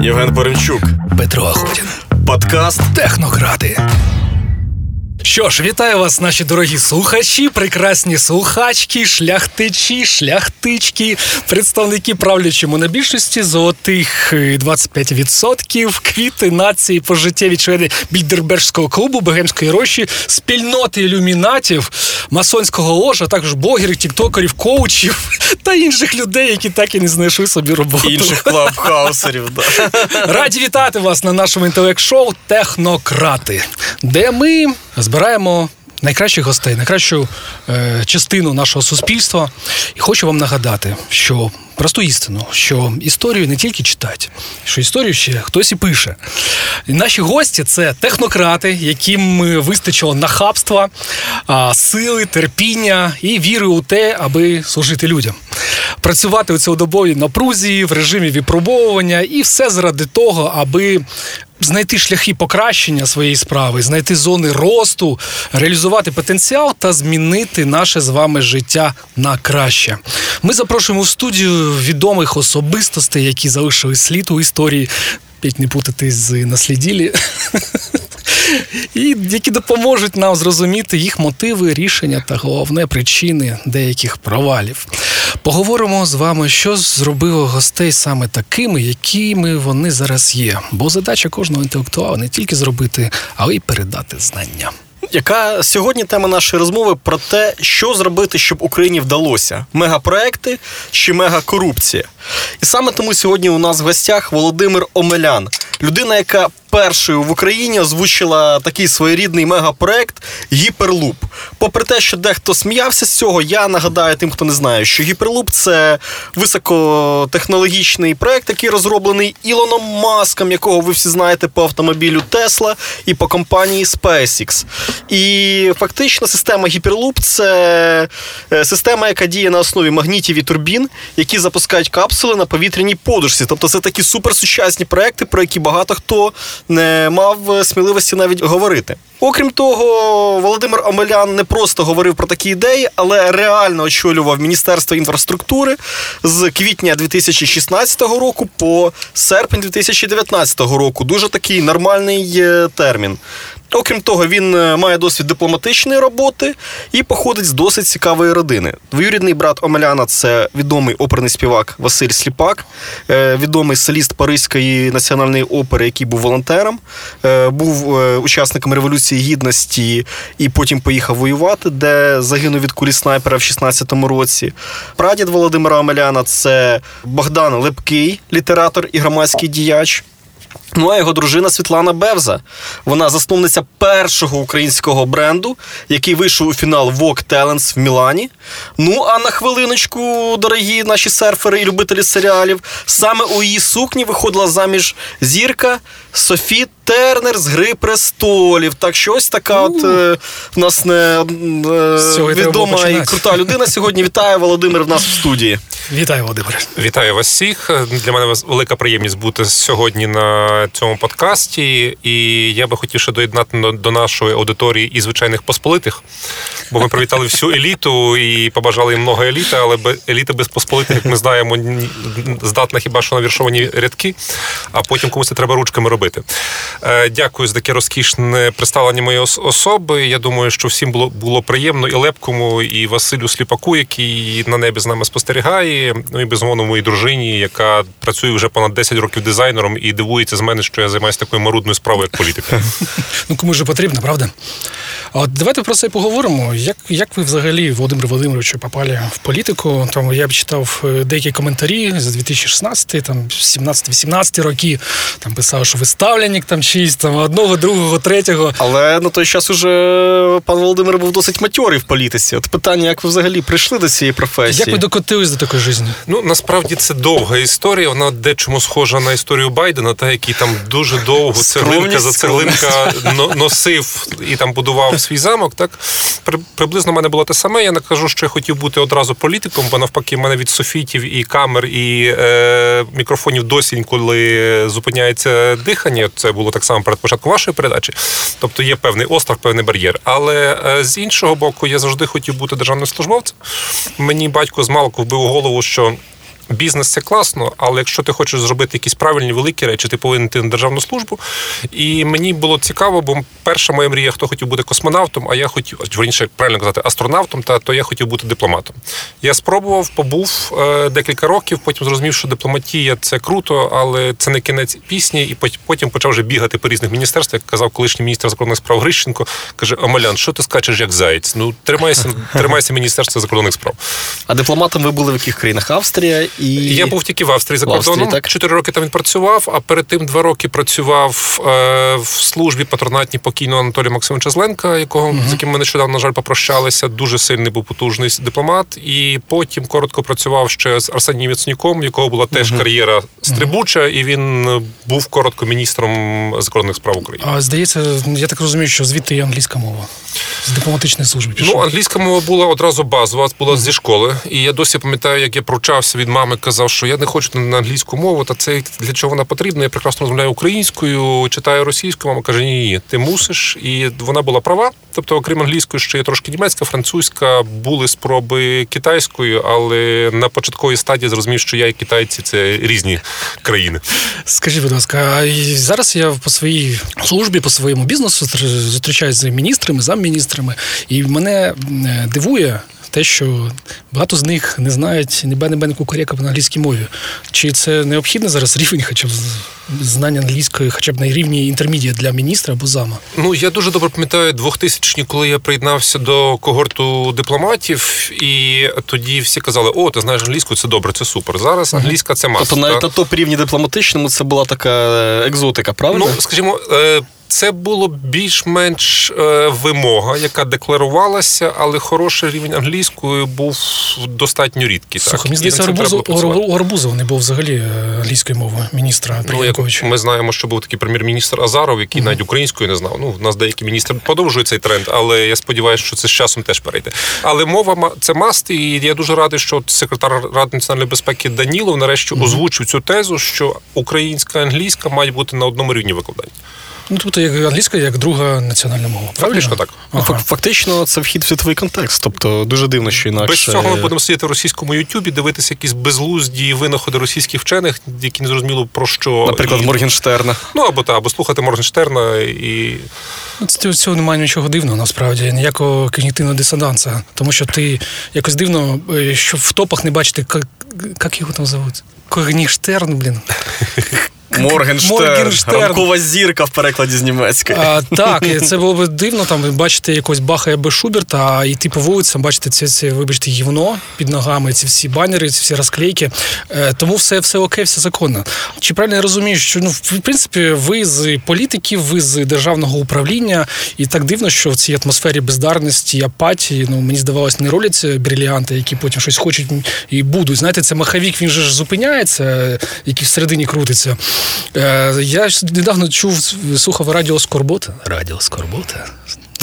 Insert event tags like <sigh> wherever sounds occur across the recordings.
Євген Боремчук, Петро Ахутін. подкаст Технократи. Що ж, вітаю вас, наші дорогі слухачі, прекрасні слухачки, шляхтичі, шляхтички, представники правлячої монобільшості, золотих е, 25%, квіти нації, пожиттєві члени Більдербергського клубу, Богемської рощі, спільноти ілюмінатів, масонського ложа, також блогерів, тіктокерів, коучів та інших людей, які так і не знайшли собі роботу. інших клабхаусерів. Да. Раді вітати вас на нашому інтелект-шоу Технократи, де ми збираємо найкращих гостей, найкращу е, частину нашого суспільства. І хочу вам нагадати, що просту істину, що історію не тільки читають, що історію ще хтось і пише. І наші гості це технократи, яким вистачило нахабства, а, сили, терпіння і віри у те, аби служити людям. Працювати у цілодобовій напрузі, в режимі випробовування, і все заради того, аби знайти шляхи покращення своєї справи, знайти зони росту, реалізувати потенціал та змінити наше з вами життя на краще. Ми запрошуємо в студію відомих особистостей, які залишили слід у історії. П'ять не путати з насліділі. <laughs> І які допоможуть нам зрозуміти їх мотиви, рішення та головне причини деяких провалів. Поговоримо з вами, що зробило гостей саме такими, якими вони зараз є. Бо задача кожного інтелектуала не тільки зробити, але й передати знання. Яка сьогодні тема нашої розмови про те, що зробити, щоб Україні вдалося: мегапроекти чи мегакорупція? І саме тому сьогодні у нас в гостях Володимир Омелян, людина, яка першою в Україні озвучила такий своєрідний мегапроект Гіперлуп. Попри те, що дехто сміявся з цього, я нагадаю тим, хто не знає, що Гіперлуп це високотехнологічний проект, який розроблений Ілоном Маском, якого ви всі знаєте по автомобілю Tesla і по компанії SpaceX. І фактично система Гіперлуп це е, система, яка діє на основі магнітів і турбін, які запускають капсули на повітряній подушці. Тобто це такі суперсучасні проекти, про які багато хто не мав сміливості навіть говорити. Окрім того, Володимир Омелян не просто говорив про такі ідеї, але реально очолював Міністерство інфраструктури з квітня 2016 року по серпень 2019 року. Дуже такий нормальний е, термін. Окрім того, він е, має досвід дипломатичної роботи і походить з досить цікавої родини. Двоюрідний брат Омеляна це відомий оперний співак Василь Сліпак, е, відомий соліст Паризької національної опери, який був волонтером, е, був учасником революції гідності і потім поїхав воювати, де загинув від кулі снайпера в 16-му році. Прадід Володимира Омеляна це Богдан Лепкий, літератор і громадський діяч. Ну, а його дружина Світлана Бевза. Вона засновниця першого українського бренду, який вийшов у фінал Vogue Talents в Мілані. Ну, а на хвилиночку, дорогі наші серфери і любителі серіалів, саме у її сукні виходила заміж зірка Софі Тернер з Гри престолів. Так що ось така от е, в нас не е, відома і крута людина сьогодні. Вітає Володимир в нас в студії. Вітаю, Володимир. Вітаю вас всіх. Для мене велика приємність бути сьогодні на цьому подкасті. І я би хотів ще доєднати до нашої аудиторії і звичайних посполитих, бо ми привітали всю еліту і побажали їм много еліти, але еліта без посполитих, як ми знаємо, здатна хіба що на віршовані рядки, а потім комусь це треба ручками робити. Дякую за таке розкішне представлення моєї особи. Я думаю, що всім було було приємно і Лепкому, і Василю Сліпаку, який на небі з нами спостерігає. Ну і безумовно моїй дружині, яка працює вже понад 10 років дизайнером і дивується з мене, що я займаюся такою марудною справою, як політика. <laughs> Ну кому ж потрібно, правда? А от давайте про це поговоримо. Як як ви взагалі, Володимир Володимирович, попали в політику? Тому я б читав деякі коментарі з 2016, там 17-18 роки. Там писав, що ви ставленник там чийсь, там одного, другого, третього. Але на той час уже пан Володимир був досить матьорий в політиці. От питання, як ви взагалі прийшли до цієї професії? Як ви докотились до такої житті? Ну насправді це довга історія. Вона дечому схожа на історію Байдена, та який там дуже довго цеглинка за цеглинка носив і там будував свій замок. Так приблизно в мене було те саме. Я не кажу, що я хотів бути одразу політиком, бо навпаки, в мене від софітів і камер, і е, мікрофонів досі, коли зупиняється дихання. Це було так само перед початком вашої передачі. Тобто є певний острах, певний бар'єр. Але е, з іншого боку, я завжди хотів бути державним службовцем. Мені батько з малку вбив голову, що бізнес це класно, але якщо ти хочеш зробити якісь правильні великі речі, ти повинен йти на державну службу. І мені було цікаво, бо перша моя мрія, хто хотів бути космонавтом, а я хотів верніше, правильно казати, астронавтом, та то я хотів бути дипломатом. Я спробував, побув е, декілька років, потім зрозумів, що дипломатія це круто, але це не кінець пісні. І потім почав вже бігати по різних міністерствах, як казав колишній міністр закордонних справ Грищенко. Каже: Омелян, що ти скачеш як заєць? Ну тримайся, <laughs> тримайся міністерства закордонних справ. А дипломатом ви були в яких країнах? Австрія і я був тільки в Австрії за кордоном. Чотири роки там він працював, а перед тим два роки працював е, в службі патронатній покійного Анатолія Максимовича Зленка, якого uh-huh. з яким ми нещодавно на жаль попрощалися. Дуже сильний був потужний дипломат. І потім коротко працював ще з Арсенієм Яцнюком, якого була теж uh-huh. кар'єра стрибуча, і він був коротко міністром закордонних справ України. А здається, я так розумію, що звідти є англійська мова з дипломатичної служби. Пішов. Ну, англійська мова була одразу базова, була uh-huh. зі школи. І я досі пам'ятаю, як я прочався від мами, казав, що я не хочу на англійську мову, та це для чого вона потрібна. Я прекрасно розмовляю українською, читаю російською. Мама каже, ні, ти мусиш. І вона була права. Тобто, окрім англійської, ще є трошки німецька, французька, були спроби китайською, але на початковій стадії зрозумів, що я і китайці це різні країни. Скажіть, будь ласка, зараз я по своїй службі, по своєму бізнесу зустрічаюся з міністрами, замміністрами, і мене дивує те, що багато з них не знають ні бе, ні бе, ні кукарека англійській мові. Чи це необхідно зараз рівень, хоча б знання англійської, хоча б на рівні інтермедіа для міністра або зама? Ну я дуже добре пам'ятаю 2000-ні, коли я приєднався до когорту дипломатів, і тоді всі казали: О, ти знаєш англійську, це добре, це супер. Зараз англійська це маса. Тобто навіть на топ рівні дипломатичному це була така екзотика, правда? Ну, скажімо. Е, це було більш-менш е, вимога, яка декларувалася, але хороший рівень англійської був достатньо рідкий. Слухай, мені здається, Арбузов не був взагалі е, англійською мовою міністра. Ну, як Ми знаємо, що був такий прем'єр-міністр Азаров, який mm-hmm. навіть українською не знав. Ну, в нас деякі міністри продовжують цей тренд, але я сподіваюся, що це з часом теж перейде. Але мова це маст, і я дуже радий, що секретар Ради національної безпеки Данілов нарешті mm-hmm. озвучив цю тезу, що українська англійська мають бути на одному рівні викладання. Ну, тобто, як англійська, як друга національна мова. Фактично так. Ага. Фактично, це вхід в світовий контекст. Тобто дуже дивно, що інакше. Без цього ми будемо сидіти в російському Ютубі, дивитися якісь безлузді винаходи російських вчених, які не зрозуміло про що. Наприклад, і... Моргенштерна. Ну або та, або слухати Моргенштерна і. Ну, це цього немає нічого дивного, насправді, ніякого когнітивного дисонанса. Тому що ти якось дивно, е, що в топах не бачити, як, як його там зовуть? Когніштерн, блін. Моргенштерн, Моргенштерн. ранкова зірка в перекладі з німецької. А, Так, це було б дивно, там бачити якось бахає без Шуберта, а йти по вулицям, бачити це, це, вибачте, гівно під ногами, ці всі банери, ці всі розклейки. Е, тому все все окей, все законно. Чи правильно я розумію, що ну, в принципі ви з політиків, ви з державного управління, і так дивно, що в цій атмосфері бездарності, апатії, ну мені здавалось, не роляться бриліанти, які потім щось хочуть і будуть. Знаєте, це маховік, він же ж зупиняється, який всередині крутиться. Е, я ж недавно чув, слухав радіо Скорбота. Радіо Скорбота.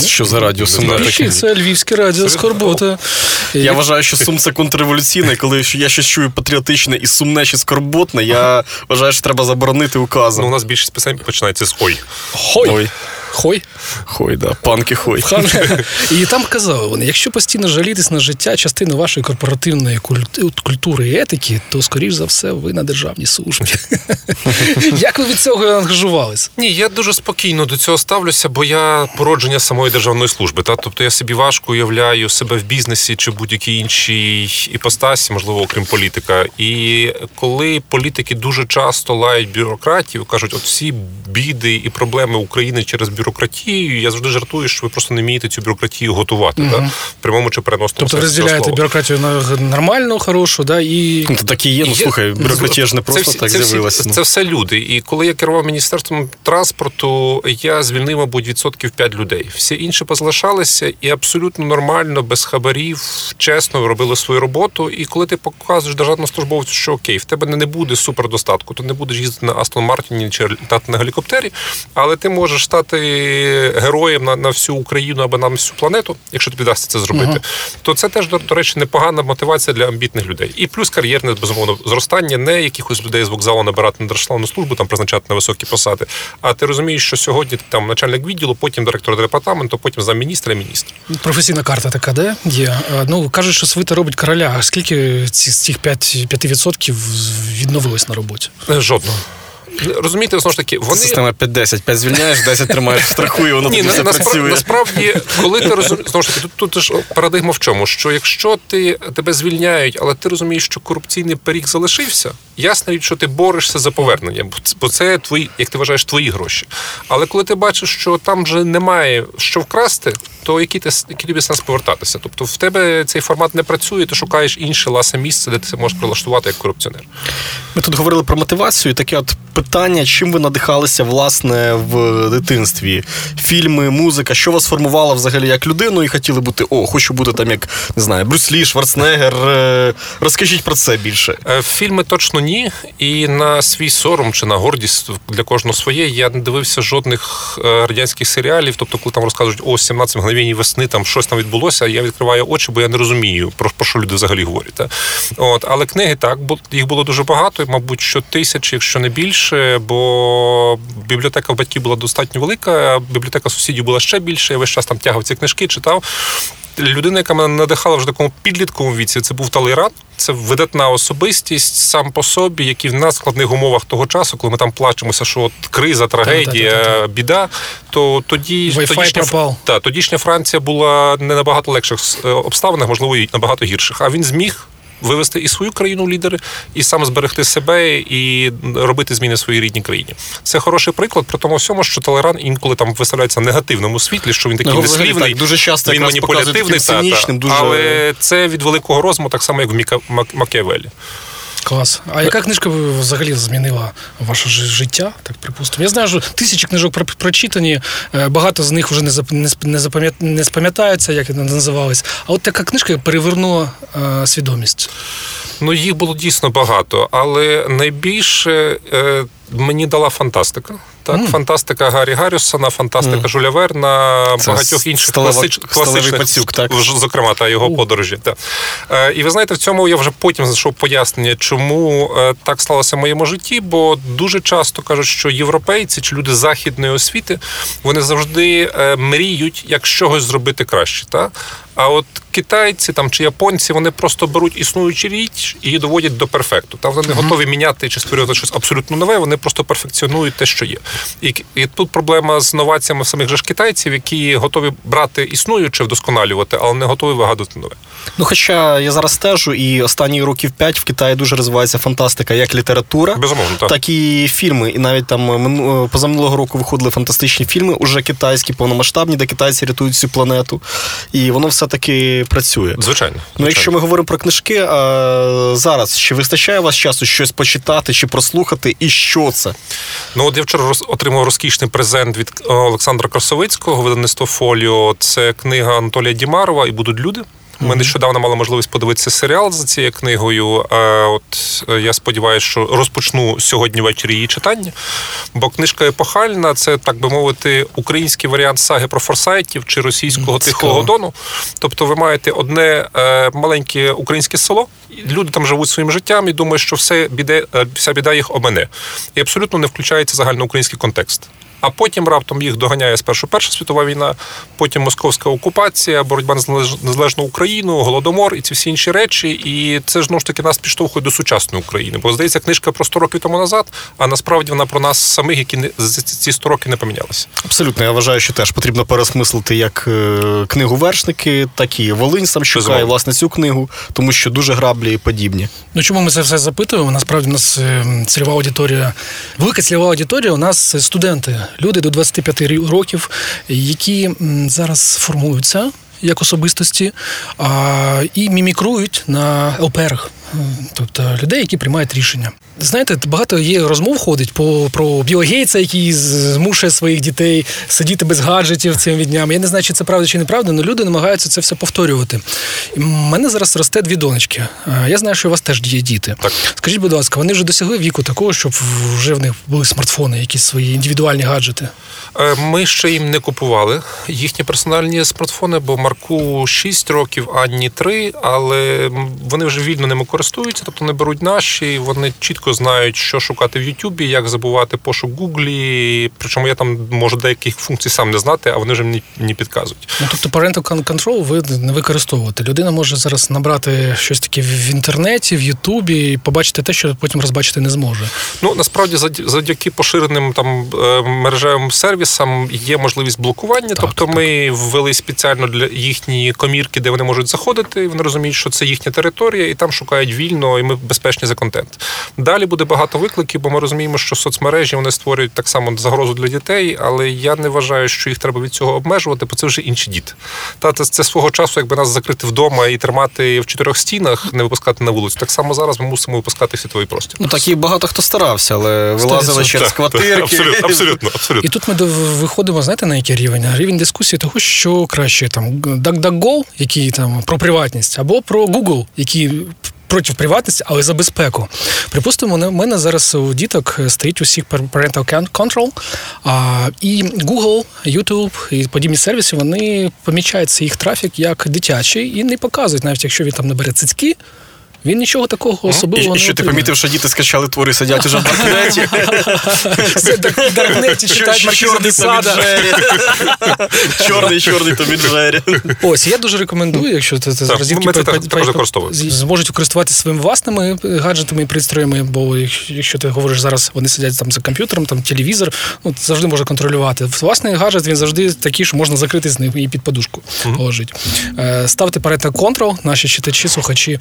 Що за радіо Сум таке? Це Львівське радіо Скорбота. Я вважаю, що Сум це контрреволюційне, коли я щось чую патріотичне і сумне чи скорботне, я вважаю, що треба заборонити указом. Ну, У нас більшість писань починається з ой. Хой. Хой? Хой, да, панки хой. <laughs> І там казали вони: якщо постійно жалітись на життя частини вашої корпоративної культури і етики, то скоріш за все ви на державній службі. <laughs> Як ви від цього ангажувались? Ні, я дуже спокійно до цього ставлюся, бо я породження самої державної служби. Та? Тобто я собі важко уявляю себе в бізнесі чи будь-якій іншій іпостасі, можливо, окрім політика. І коли політики дуже часто лають бюрократів, кажуть, от всі біди і проблеми України через бюрократію, бюрократію. Я завжди жартую, що ви просто не вмієте цю бюрократію готувати угу. да? в прямому чи переносному Тобто розділяєте бюрократію на нормальну, хорошу, да, і. Ну, так і є, ну слухай, бюрократія ж не просто це, так це з'явилася. Це, це все люди. І коли я керував міністерством транспорту, я звільнив, мабуть, відсотків 5 людей. Всі інші позалишалися і абсолютно нормально, без хабарів, чесно робили свою роботу. І коли ти показуєш державному службовцю, що окей, в тебе не буде супердостатку, то не будеш їздити на Астон Мартіні чи на гелікоптері, але ти можеш стати героєм на на всю Україну або на всю планету, якщо тобі вдасться це зробити, uh то це теж до, до речі непогана мотивація для амбітних людей. І плюс кар'єрне безумовно зростання, не якихось людей з вокзалу набирати на державну службу, там призначати на високі посади. А ти розумієш, що сьогодні ти там начальник відділу, потім директор департаменту, потім замміністра і міністр. Професійна карта така, де є. Ну кажуть, що свита робить короля. А скільки ці з цих 5%, 5% відновилось на роботі? Жодного. Розумієте, знову ж таки, вони система 5-10. 5 звільняєш, 10 тримаєш в страху, і воно Ні, все насправді, працює. насправді, коли ти розумієш, знову ж таки, тут, тут ж парадигма в чому? Що якщо ти тебе звільняють, але ти розумієш, що корупційний періг залишився, річ, що ти борешся за повернення, бо це твої, як ти вважаєш, твої гроші. Але коли ти бачиш, що там вже немає що вкрасти, то який ти який тобі сенс повертатися? Тобто в тебе цей формат не працює, ти шукаєш інше ласе місце, де ти це можеш прилаштувати як корупціонер. Ми тут говорили про мотивацію. Таке от питання, чим ви надихалися власне в дитинстві? Фільми, музика, що вас формувало взагалі як людину, і хотіли бути о, хочу бути там, як не знаю, Брюс Лі, Шварценеггер. Е, розкажіть про це більше. Е, фільми точно ні. І на свій сором чи на гордість для кожного своє я не дивився жодних е, радянських серіалів. Тобто, коли там розказують о 17 мгновені весни, там щось там відбулося. Я відкриваю очі, бо я не розумію про, про що люди взагалі говорять. От, але книги так, їх було дуже багато, мабуть, що тисячі, якщо не більше, бо бібліотека в батьків була достатньо велика, бібліотека сусідів була ще більше. Я весь час там тягав ці книжки, читав людина, яка мене надихала вже такому підлітковому віці, це був Талейран. Це видатна особистість сам по собі, який в нас складних умовах того часу, коли ми там плачемося, що от криза, трагедія, біда, то тоді тодішня, пропав. Та, тодішня Франція була не набагато легших е, обставинах, можливо, і набагато гірших. А він зміг вивести і свою країну в лідери, і сам зберегти себе і робити зміни в своїй рідній країні. Це хороший приклад при тому всьому, що Талеран інколи там виставляється в негативному світлі, що він такий ну, неслівний, так, дуже часто він маніпулятивний, та, та, дуже... але це від великого розуму, так само як в Мак... Макіавелі. Клас. А яка книжка взагалі змінила ваше життя? Так припустимо. Я знаю, що тисячі книжок прочитані, е, багато з них вже не запам'ятаються, як вони називались. А от така книжка перевернула е, свідомість. Ну, їх було дійсно багато, але найбільше е, мені дала фантастика. Так, mm. фантастика Гаррі Гаррісона, фантастика mm. Жуля Верна, Це багатьох інших сталева, класич, класичних, пацюк, так? зокрема, та його mm. подорожі. Та. Е, І ви знаєте, в цьому я вже потім знайшов пояснення, чому е, так сталося в моєму житті, бо дуже часто кажуть, що європейці чи люди західної освіти вони завжди е, мріють як чогось зробити краще. Та? А от китайці там чи японці вони просто беруть існуючу річ і її доводять до перфекту. Та вони не готові міняти чи створювати щось абсолютно нове. Вони просто перфекціонують те, що є. І і тут проблема з новаціями самих же ж китайців, які готові брати існуюче, вдосконалювати, але не готові вигадувати нове. Ну, хоча я зараз стежу, і останні років п'ять в Китаї дуже розвивається фантастика, як література, Безумовно, так. так і фільми. І навіть там позаминулого року виходили фантастичні фільми, уже китайські, повномасштабні, де китайці рятують цю планету. І воно все-таки працює. Звичайно. Ну, якщо ми говоримо про книжки, а зараз чи вистачає у вас часу щось почитати чи прослухати, і що це? Ну, от я вчора отримав розкішний презент від Олександра Красовицького, видавництво Фоліо. Це книга Анатолія Дімарова і будуть люди. Ми нещодавно мали можливість подивитися серіал за цією книгою. От е, я сподіваюся, що розпочну сьогодні ввечері її читання. Бо книжка епохальна, це так би мовити, український варіант саги про форсайтів чи російського тихого дону. Тобто, ви маєте одне е, маленьке українське село, люди там живуть своїм життям і думають, що все біде, е, вся біда їх обмене. І абсолютно не включається загальноукраїнський контекст а потім раптом їх доганяє спершу Перша світова війна, потім московська окупація, боротьба за незалежну Україну, голодомор і ці всі інші речі. І це ж ну ж таки нас підштовхує до сучасної України. Бо здається, книжка про 100 років тому назад, а насправді вона про нас самих, які не за ці 100 років не помінялися. Абсолютно, я вважаю, що теж потрібно пересмислити як е, книгу вершники, так і Волинь сам шукає власне цю книгу, тому що дуже граблі і подібні. Ну чому ми це все запитуємо? Насправді у нас е, цільова аудиторія, велика цільова аудиторія у нас студенти люди до 25 років, які зараз формуються як особистості а, і мімікрують на операх, тобто людей, які приймають рішення. Знаєте, багато є розмов ходить по про Біла Гейтса, який змушує своїх дітей сидіти без гаджетів цими днями. Я не знаю, чи це правда чи неправда, але люди намагаються це все повторювати. І в мене зараз росте дві донечки. Я знаю, що у вас теж є діти. Так. Скажіть, будь ласка, вони вже досягли віку такого, щоб вже в них були смартфони, якісь свої індивідуальні гаджети? Е, ми ще їм не купували їхні персональні смартфони, бо Марку 6 років, Анні 3, але вони вже вільно ними користуються, тобто не беруть наші, вони чітко знають, що шукати в Ютубі, як забувати пошук Гуглі. Причому я там можу деяких функцій сам не знати, а вони вже мені, мені підказують. Ну тобто parental control ви не використовуєте. Людина може зараз набрати щось таке в інтернеті, в Ютубі і побачити те, що потім розбачити не зможе. Ну насправді завдяки поширеним там е, мережевим сервісам є можливість блокування. Так, тобто, так, ми ввели спеціально для їхні комірки, де вони можуть заходити. Вони розуміють, що це їхня територія, і там шукають вільно, і ми безпечні за контент. Далі буде багато викликів, бо ми розуміємо, що соцмережі вони створюють так само загрозу для дітей, але я не вважаю, що їх треба від цього обмежувати, бо це вже інші діти. Та це, це свого часу, якби нас закрити вдома і тримати в чотирьох стінах, не випускати на вулицю. Так само зараз ми мусимо випускати в світовий простір. Ну так і багато хто старався, але вилазили через квартирки. Абсолютно, абсолютно, абсолютно. І тут ми виходимо, знаєте, на який рівень? Рівень дискусії того, що краще там DuckDuckGo, який там про приватність, або про Google, який проти приватності, але за безпеку. Припустимо, у мене зараз у діток стоїть усіх parental control, а, і Google, YouTube і подібні сервіси вони помічають їх трафік як дитячий і не показують, навіть якщо він там набере цицьки. Він нічого такого особливого не І що ти помітив, що діти скачали твори, сидять уже в <laughs> Даркнеті. Це Даркнеті читають Маркіза Десада. <laughs> Чорний, чорний Томі Джері. Ось, я дуже рекомендую, якщо ти зараз зможуть користуватися своїми власними гаджетами і пристроями, бо якщо ти говориш зараз, вони сидять там за комп'ютером, там телевізор, ну завжди може контролювати. Власний гаджет він завжди такий, що можна закрити з ним і під подушку положити. Ставте parental control, наші читачі, слухачі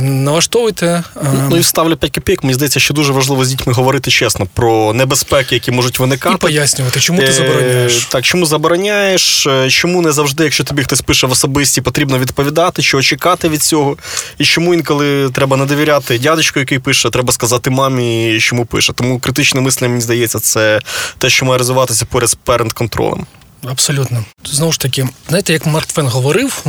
налаштовуйте. Ну і ставлю 5 копійок. Мені здається, що дуже важливо з дітьми говорити чесно про небезпеки, які можуть виникати. І пояснювати, чому ти забороняєш. Так, чому забороняєш, е, чому не завжди, якщо тобі хтось пише в особисті, потрібно відповідати, що чекати від цього. І чому інколи треба не довіряти дядечку, який пише, треба сказати мамі, чому пише. Тому критичне мислення, мені здається, це те, що має розвиватися поряд з парент-контролем. Абсолютно. Знову ж таки, знаєте, як Марк Твен говорив,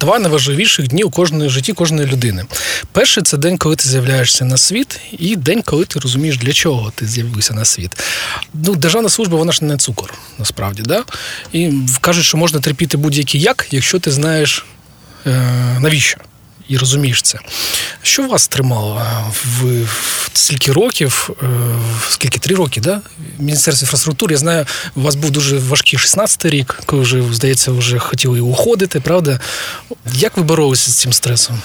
два найважливіших дні у кожної житті кожної людини. Перший це день, коли ти з'являєшся на світ, і день, коли ти розумієш, для чого ти з'явився на світ. Ну, Державна служба, вона ж не цукор, насправді. да? І кажуть, що можна терпіти будь-який як, якщо ти знаєш е, навіщо і розумієш це. Що вас тримало в стільки років, е, скільки три роки, да? в Міністерстві інфраструктури? Я знаю, у вас був дуже важкий 16-й рік, коли вже, здається, вже хотіли уходити, правда? Як ви боролися з цим стресом?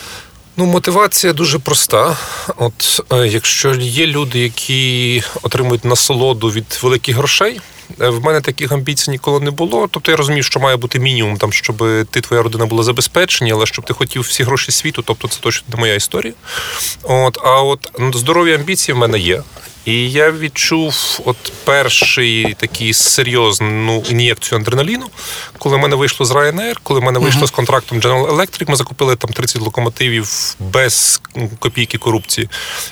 Ну, мотивація дуже проста. От е, якщо є люди, які отримують насолоду від великих грошей. Е, в мене таких амбіцій ніколи не було. Тобто я розумію, що має бути мінімум, там, щоб ти, твоя родина була забезпечені, але щоб ти хотів всі гроші світу, тобто це точно не моя історія. От, А от здорові амбіції в мене є. І я відчув от перший такий серйозну ін'єкцію адреналіну, коли в мене вийшло з Ryanair, коли в мене вийшло uh-huh. з контрактом General Electric, ми закупили там 30 локомотивів без копійки корупції.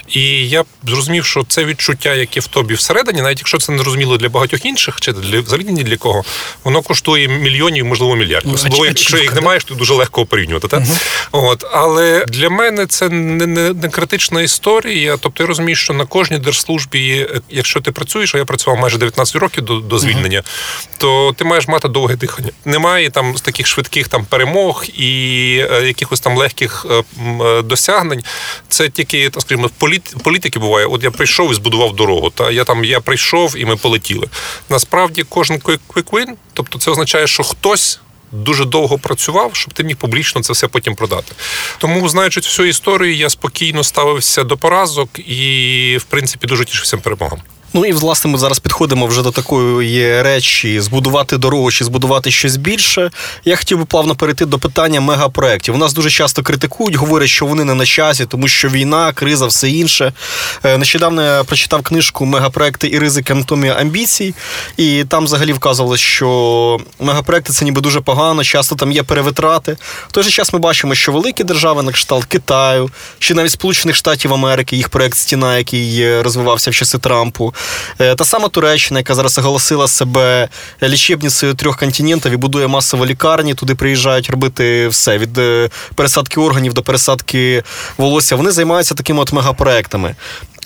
І я зрозумів, що це відчуття, яке в тобі всередині, навіть якщо це не зрозуміло для багатьох інших, чи для взагалі ні для кого, воно коштує мільйонів, можливо, мільярдів. Особливо, якщо їх не маєш, то дуже легко порівнювати. Так? Uh-huh. От, Але для мене це не, не, не критична історія. Тобто я розумію, що на кожній держслужбі якщо ти працюєш, а я працював майже 19 років до до звільнення, uh-huh. то ти маєш мати довге дихання. Немає там таких швидких там перемог і е, якихось там легких е, е, досягнень. Це тільки так скажімо, політики буває. От я прийшов і збудував дорогу. Та я там я прийшов і ми полетіли. Насправді, кожен win, тобто це означає, що хтось дуже довго працював, щоб ти міг публічно це все потім продати. Тому, знаючи всю історію, я спокійно ставився до поразок і, в принципі, дуже тішився перемогам. Ну і власне ми зараз підходимо вже до такої речі: збудувати дорогу чи збудувати щось більше. Я хотів би плавно перейти до питання мегапроєктів. У нас дуже часто критикують, говорять, що вони не на часі, тому що війна, криза, все інше. Е, нещодавно я прочитав книжку Мегапроекти і ризики анатомія амбіцій, і там взагалі вказувалось, що мегапроекти це ніби дуже погано, часто там є перевитрати. В той же час ми бачимо, що великі держави, на кшталт Китаю, чи навіть Сполучених Штатів Америки, їх проект Стіна, який розвивався в часи Трампу. Е, та сама Туреччина, яка зараз оголосила себе лічебницею трьох континентів і будує масово лікарні, туди приїжджають робити все від е, пересадки органів до пересадки волосся. Вони займаються такими от мегапроектами.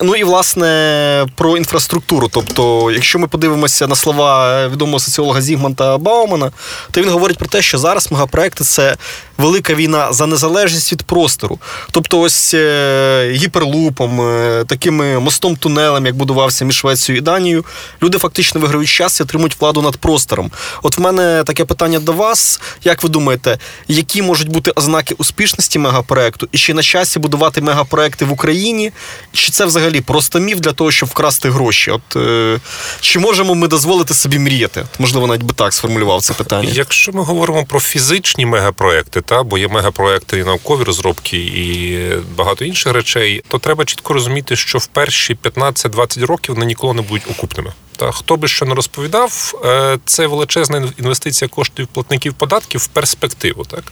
Ну і власне про інфраструктуру. Тобто, якщо ми подивимося на слова відомого соціолога Зігманта Баумана, то він говорить про те, що зараз мегапроекти це велика війна за незалежність від простору. Тобто, ось е, гіперлупом, е, такими мостом тунелем, як будувався між Швецією і Данією, люди фактично виграють час і отримують владу над простором. От в мене таке питання до вас: як ви думаєте, які можуть бути ознаки успішності мегапроекту, і чи на часі будувати мегапроекти в Україні? Чи це взагалі просто міф для того, щоб вкрасти гроші? От е, чи можемо ми дозволити собі мріяти? Можливо, навіть би так сформулював це питання. Якщо ми говоримо про фізичні мегапроекти, та бо є мегапроекти і наукові розробки, і багато інших речей, то треба чітко розуміти, що в перші 15-20 років вони ніколи не будуть окупними. Та хто би що не розповідав, е, це величезна інвестиція коштів платників податків в перспективу. Так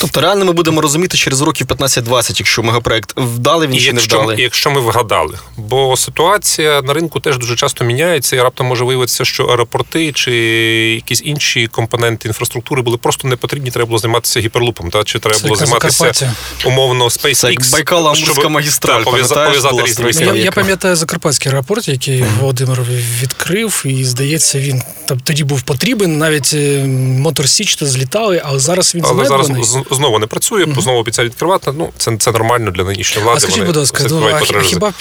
тобто, реально ми будемо розуміти через років 15-20, якщо мегапроект вдали він чи не вдали. Якщо ми вгадали, бо ситуація на ринку теж дуже часто міняється, і раптом може виявитися, що аеропорти чи якісь інші компоненти інфраструктури були просто не потрібні. Треба було займатися гіперлупом, та чи треба це було займатися умовно SpaceX. Байкала Амурська магістраль. Та, пов'язати різні Я, я пам'ятаю Закарпатський аеропорт, який mm-hmm. Володимир відкрив і здається, він тоді був потрібен. Навіть е, мотор Січ злітали, але зараз він але зараз знову не працює, mm-hmm. знову обіцяють відкривати. Ну це це нормально для нинішньої влади. А скажіть, будь ласка, ну, а хіба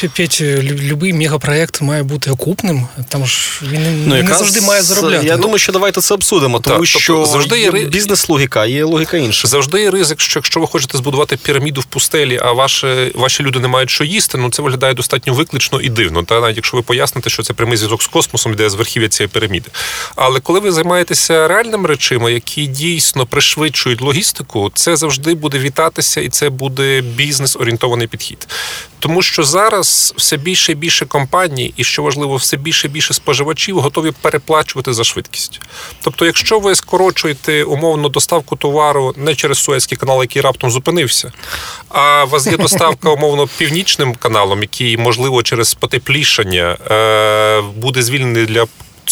любий мегапроєкт має бути окупним? Там ж він ну, не завжди має заробляти. Я думаю, що давайте це обсудимо, тому так, що тобто, завжди є бізнес-логіка, є логіка інша. Завжди є ризик, що якщо ви хочете збудувати піраміду в пустелі, а ваші ваші люди не мають що їсти, ну це виглядає достатньо виклично і дивно. Та навіть якщо ви поясните, що це прямий зв'язок з космосом космосом йде з верхів'я цієї піраміди. Але коли ви займаєтеся реальними речами, які дійсно пришвидшують логістику, це завжди буде вітатися, і це буде бізнес-орієнтований підхід. Тому що зараз все більше і більше компаній, і що важливо, все більше і більше споживачів готові переплачувати за швидкість. Тобто, якщо ви скорочуєте умовно доставку товару не через Суецький канал, який раптом зупинився, а у вас є доставка умовно північним каналом, який можливо через потеплішання е, буде звільнений для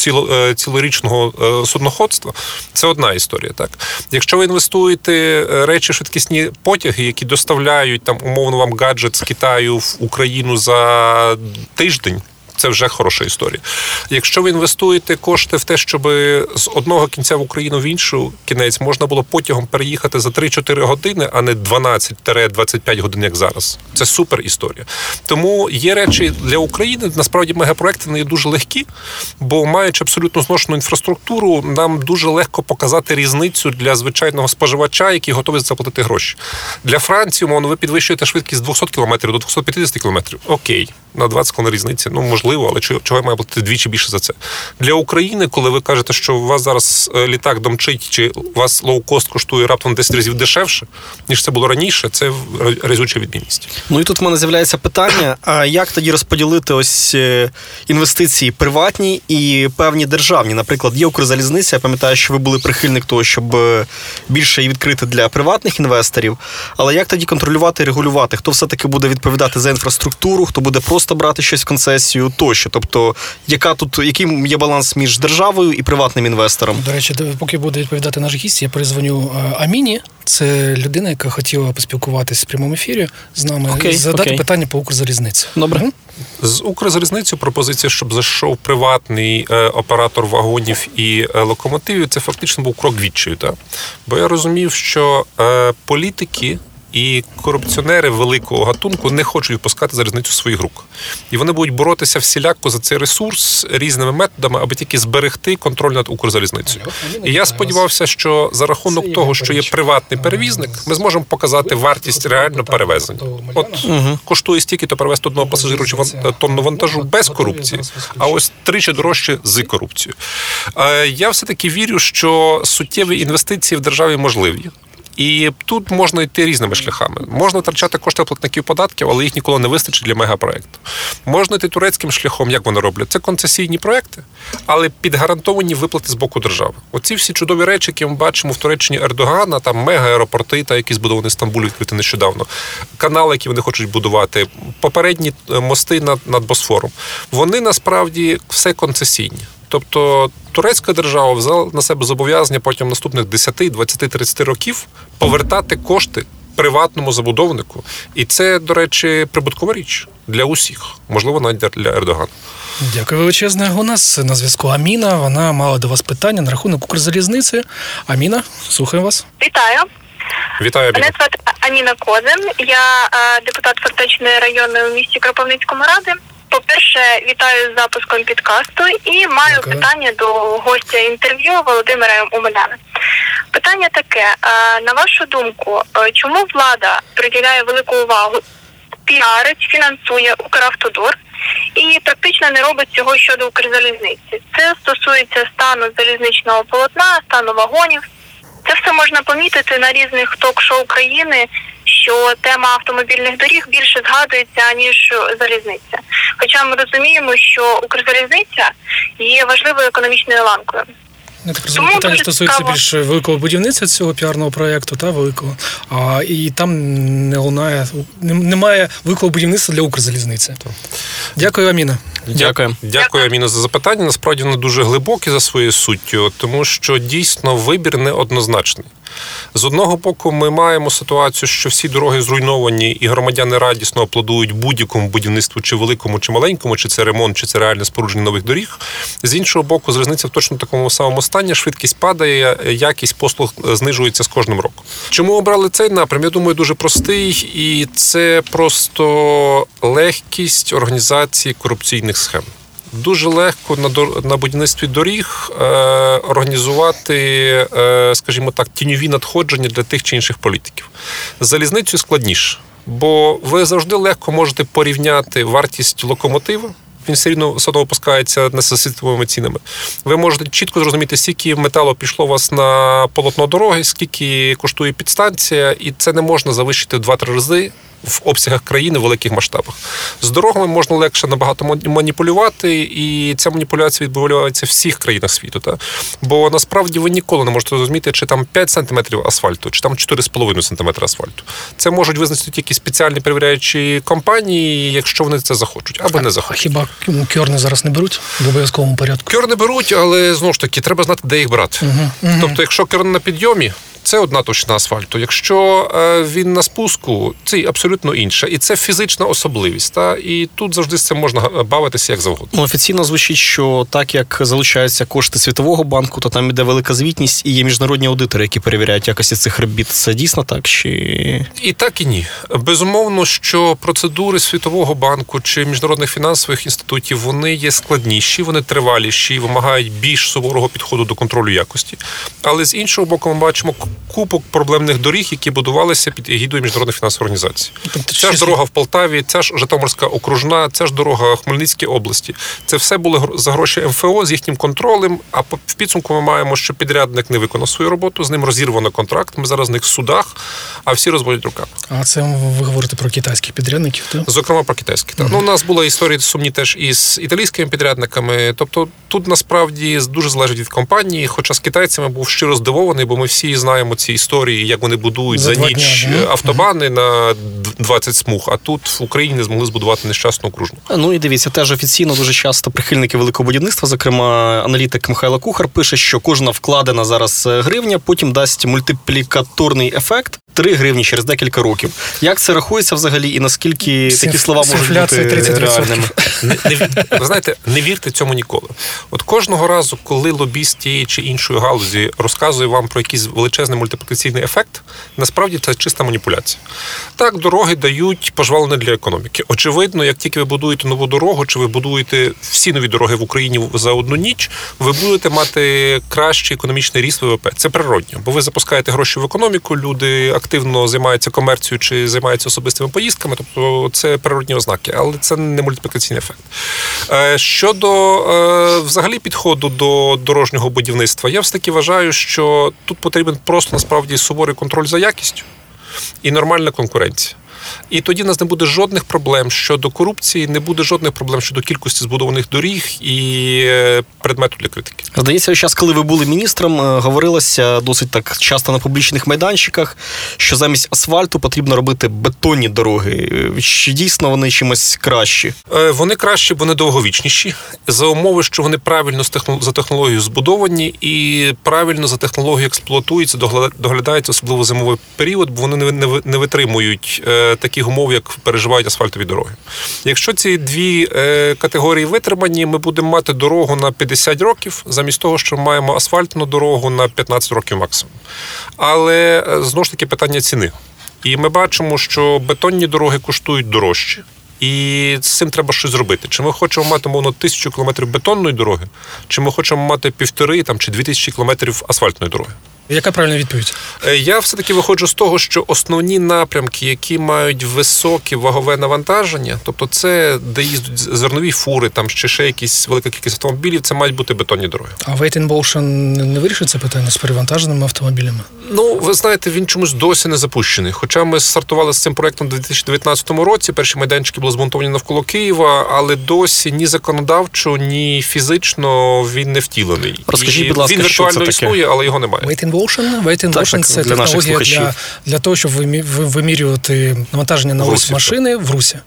Е, цілорічного е, судноходства, це одна історія. Так, якщо ви інвестуєте е, речі, швидкісні потяги, які доставляють там умовно вам гаджет з Китаю в Україну за тиждень це вже хороша історія. Якщо ви інвестуєте кошти в те, щоб з одного кінця в Україну в іншу кінець можна було потягом переїхати за 3-4 години, а не 12-25 годин, як зараз. Це супер історія. Тому є речі для України. Насправді мегапроекти не дуже легкі, бо маючи абсолютно зношену інфраструктуру, нам дуже легко показати різницю для звичайного споживача, який готовий заплатити гроші. Для Франції, умовно, ви підвищуєте швидкість з 200 км до 250 км. Окей, на 20 км різниця. Ну можливо можливо, але чого я маю платити двічі більше за це для України, коли ви кажете, що у вас зараз е, літак домчить, чи у вас лоукост коштує раптом 10 разів дешевше, ніж це було раніше, це разюча відмінність. Ну і тут в мене з'являється питання: а як тоді розподілити ось е, інвестиції приватні і певні державні? Наприклад, є Укрзалізниця. Я пам'ятаю, що ви були прихильник того, щоб е, більше її відкрити для приватних інвесторів. Але як тоді контролювати і регулювати? Хто все таки буде відповідати за інфраструктуру, хто буде просто брати щось в концесію? Тощо. Тобто, яка тут який є баланс між державою і приватним інвестором? До речі, поки буде відповідати наш гість, я перезвоню е, Аміні. Це людина, яка хотіла поспілкуватися в прямому ефірі з нами окей, задати окей. питання по Укрзалізниці. Добре. З Укрзалізницею пропозиція, щоб зайшов приватний е, оператор вагонів і е, локомотивів, це фактично був крок відчаю. Бо я розумів, що е, політики І корупціонери великого гатунку не хочуть відпускати залізницю своїх рук. І вони будуть боротися всіляко за цей ресурс різними методами, аби тільки зберегти контроль над Укрзалізницею. І я сподівався, що за рахунок того, що є приватний перевізник, ми зможемо показати вартість реально перевезень. От коштує стільки, то перевезти одного пасажиру чи тонну вантажу без корупції, а ось тричі дорожче з корупцією. Е, Я все таки вірю, що суттєві інвестиції в державі можливі. І тут можна йти різними шляхами. Можна втрачати кошти платників податків, але їх ніколи не вистачить для мегапроекту. Можна йти турецьким шляхом, як вони роблять. Це концесійні проекти, але під гарантовані виплати з боку держави. Оці всі чудові речі, які ми бачимо в Туреччині Ердогана, там мега-аеропорти, та які збудовані Стамбулі відкрити нещодавно, канали, які вони хочуть будувати, попередні е, мости над, над Босфором. Вони насправді все концесійні. Тобто турецька держава взяла на себе зобов'язання протягом наступних 10, 20, 30 років повертати кошти приватному забудовнику. І це, до речі, прибуткова річ для усіх, можливо, навіть для- Ердогана. Дякую величезне. У нас на зв'язку Аміна. Вона мала до вас питання на рахунок Укрзалізниці. Аміна, слухаємо вас. Вітаю. Вітаю Мене звати Аніна Козин. Я е, депутат Фортечної районної у місті Кропивницькому ради. По-перше, вітаю з запуском підкасту і маю Дякую. питання до гостя інтерв'ю Володимира Умеляна. Питання таке: на вашу думку, е, чому влада приділяє велику увагу, піарить, фінансує Укравтодор і практично не робить цього щодо Укрзалізниці? Це стосується стану залізничного полотна, стану вагонів. Це все можна помітити на різних ток-шоу країни, що тема автомобільних доріг більше згадується ніж залізниця. Хоча ми розуміємо, що Укрзалізниця є важливою економічною ланкою. Я так розумію, питання стосується цікаво. більш великого будівництва цього піарного проєкту, та великого. А, і там не лунає, немає великого будівництва для Укрзалізниці. Дякую, Аміна. Дякую. Дякую, Аміно, за запитання. Насправді воно дуже глибоке за своєю суттю, тому що дійсно вибір неоднозначний. З одного боку, ми маємо ситуацію, що всі дороги зруйновані, і громадяни радісно аплодують будь-якому будівництву, чи великому, чи маленькому, чи це ремонт, чи це реальне спорудження нових доріг. З іншого боку, залізниця в точно такому самому стані, швидкість падає, якість послуг е, знижується з кожним роком. Чому обрали цей напрям? Я думаю, дуже простий, і це просто легкість організації корупційних схем. Дуже легко на будівництві доріг е, організувати, е, скажімо так, тіньові надходження для тих чи інших політиків. З залізницею складніше, бо ви завжди легко можете порівняти вартість локомотива. Він все рівно все одно опускається не світовими цінами. Ви можете чітко зрозуміти, скільки металу пішло у вас на полотно дороги, скільки коштує підстанція, і це не можна завищити в 2-3 рази в обсягах країни в великих масштабах. З дорогами можна легше набагато маніпулювати, і ця маніпуляція відбувається в всіх країнах світу. Та? Бо насправді ви ніколи не можете зрозуміти, чи там 5 см асфальту, чи там 4,5 см асфальту. Це можуть визначити тільки спеціальні перевіряючі компанії, якщо вони це захочуть, або не А захочуть. хіба кьорни зараз не беруть в обов'язковому порядку? Кьор не беруть, але знову ж таки треба знати, де їх брати. Тобто, якщо керн на підйомі, це одна точка асфальту. Якщо е, він на спуску, це абсолютно інша. І це фізична особливість. Та? І тут завжди з цим можна бавитися як завгодно. Ну, офіційно звучить, що так як залучаються кошти Світового банку, то там іде велика звітність і є міжнародні аудитори, які перевіряють якості цих робіт. Це дійсно так? Чи І так і ні. Безумовно, що процедури Світового банку чи міжнародних фінансових інститутів вони є складніші, вони триваліші, і вимагають більш суворого підходу до контролю якості. Але з іншого боку, ми бачимо купу проблемних доріг, які будувалися під егідою міжнародних фінансових організацій. Тобто, Ця ж дорога в Полтаві, ця ж Житомирська окружна, ця ж дорога в Хмельницькій області. Це все були за гроші МФО з їхнім контролем. А в підсумку ми маємо, що підрядник не виконав свою роботу, з ним розірвано контракт. Ми зараз в них в судах, а всі розводять руками. А це ви говорите про китайських підрядників, так? Зокрема, про китайські. Так. Ну, у нас була історія сумні теж із італійськими підрядниками. Тобто тут насправді дуже залежить від компанії. Хоча з китайцями був щиро здивований, бо ми всі знаємо ці історії, як вони будують За за, ніч дня, е, автобани на 20 смуг. А тут в Україні не змогли збудувати нещасну окружну. ну і дивіться, теж офіційно дуже часто прихильники великого будівництва, зокрема, аналітик Михайло Кухар пише, що кожна вкладена зараз е, гривня потім дасть мультиплікаторний ефект. 3 гривні через декілька років. Як це рахується взагалі, і наскільки З такі слова можуть бути 30%. реальними? Не, не, ви знаєте, не вірте цьому ніколи. От кожного разу, коли лобіст тієї чи іншої галузі розказує вам про якийсь величезний вказаний мультиплікаційний ефект, насправді це чиста маніпуляція. Так, дороги дають пожвалення для економіки. Очевидно, як тільки ви будуєте нову дорогу, чи ви будуєте всі нові дороги в Україні за одну ніч, ви будете мати кращий економічний ріст ВВП. Це природньо, бо ви запускаєте гроші в економіку, люди активно займаються комерцією чи займаються особистими поїздками. Тобто це природні ознаки, але це не мультиплікаційний ефект. Е, щодо е, взагалі підходу до дорожнього будівництва, я все таки вважаю, що тут потрібен просто насправді суворий контроль за якістю і нормальна конкуренція. І тоді в нас не буде жодних проблем щодо корупції, не буде жодних проблем щодо кількості збудованих доріг і е, предмету для критики. Здається, час, коли ви були міністром, е, говорилося досить так часто на публічних майданчиках, що замість асфальту потрібно робити бетонні дороги. Чи дійсно вони чимось кращі? Е, Вони кращі, бо вони довговічніші за умови, що вони правильно за технологією збудовані і правильно за технологією експлуатуються, доглядаються, особливо зимовий період, бо вони не ви- не ви- не витримують таких умов, як переживають асфальтові дороги. Якщо ці дві е, категорії витримані, ми будемо мати дорогу на 50 років, замість того, що ми маємо асфальтну дорогу на 15 років максимум. Але е, знову ж таки питання ціни. І ми бачимо, що бетонні дороги коштують дорожче. І з цим треба щось зробити. Чи ми хочемо мати мовно тисячу кілометрів бетонної дороги, чи ми хочемо мати півтори там чи дві тисячі кілометрів асфальтної дороги. Яка правильна відповідь? Е, Я все-таки виходжу з того, що основні напрямки, які мають високе вагове навантаження, тобто це де їздять зернові фури, там ще ще якісь велика кількість автомобілів, це мають бути бетонні дороги. А Wait Motion не вирішить це питання з перевантаженими автомобілями? Ну, ви знаєте, він чомусь досі не запущений. Хоча ми стартували з цим проектом у 2019 році. Перші майданчики були змонтовані навколо Києва, але досі ні законодавчо, ні фізично він не втілений. Розкажіть, будь ласка, він що це таке? існує, але його немає. Wait Motion? Wait Так, так, це для технологія для, для того, щоб вимірювати навантаження на ось машини в Русі.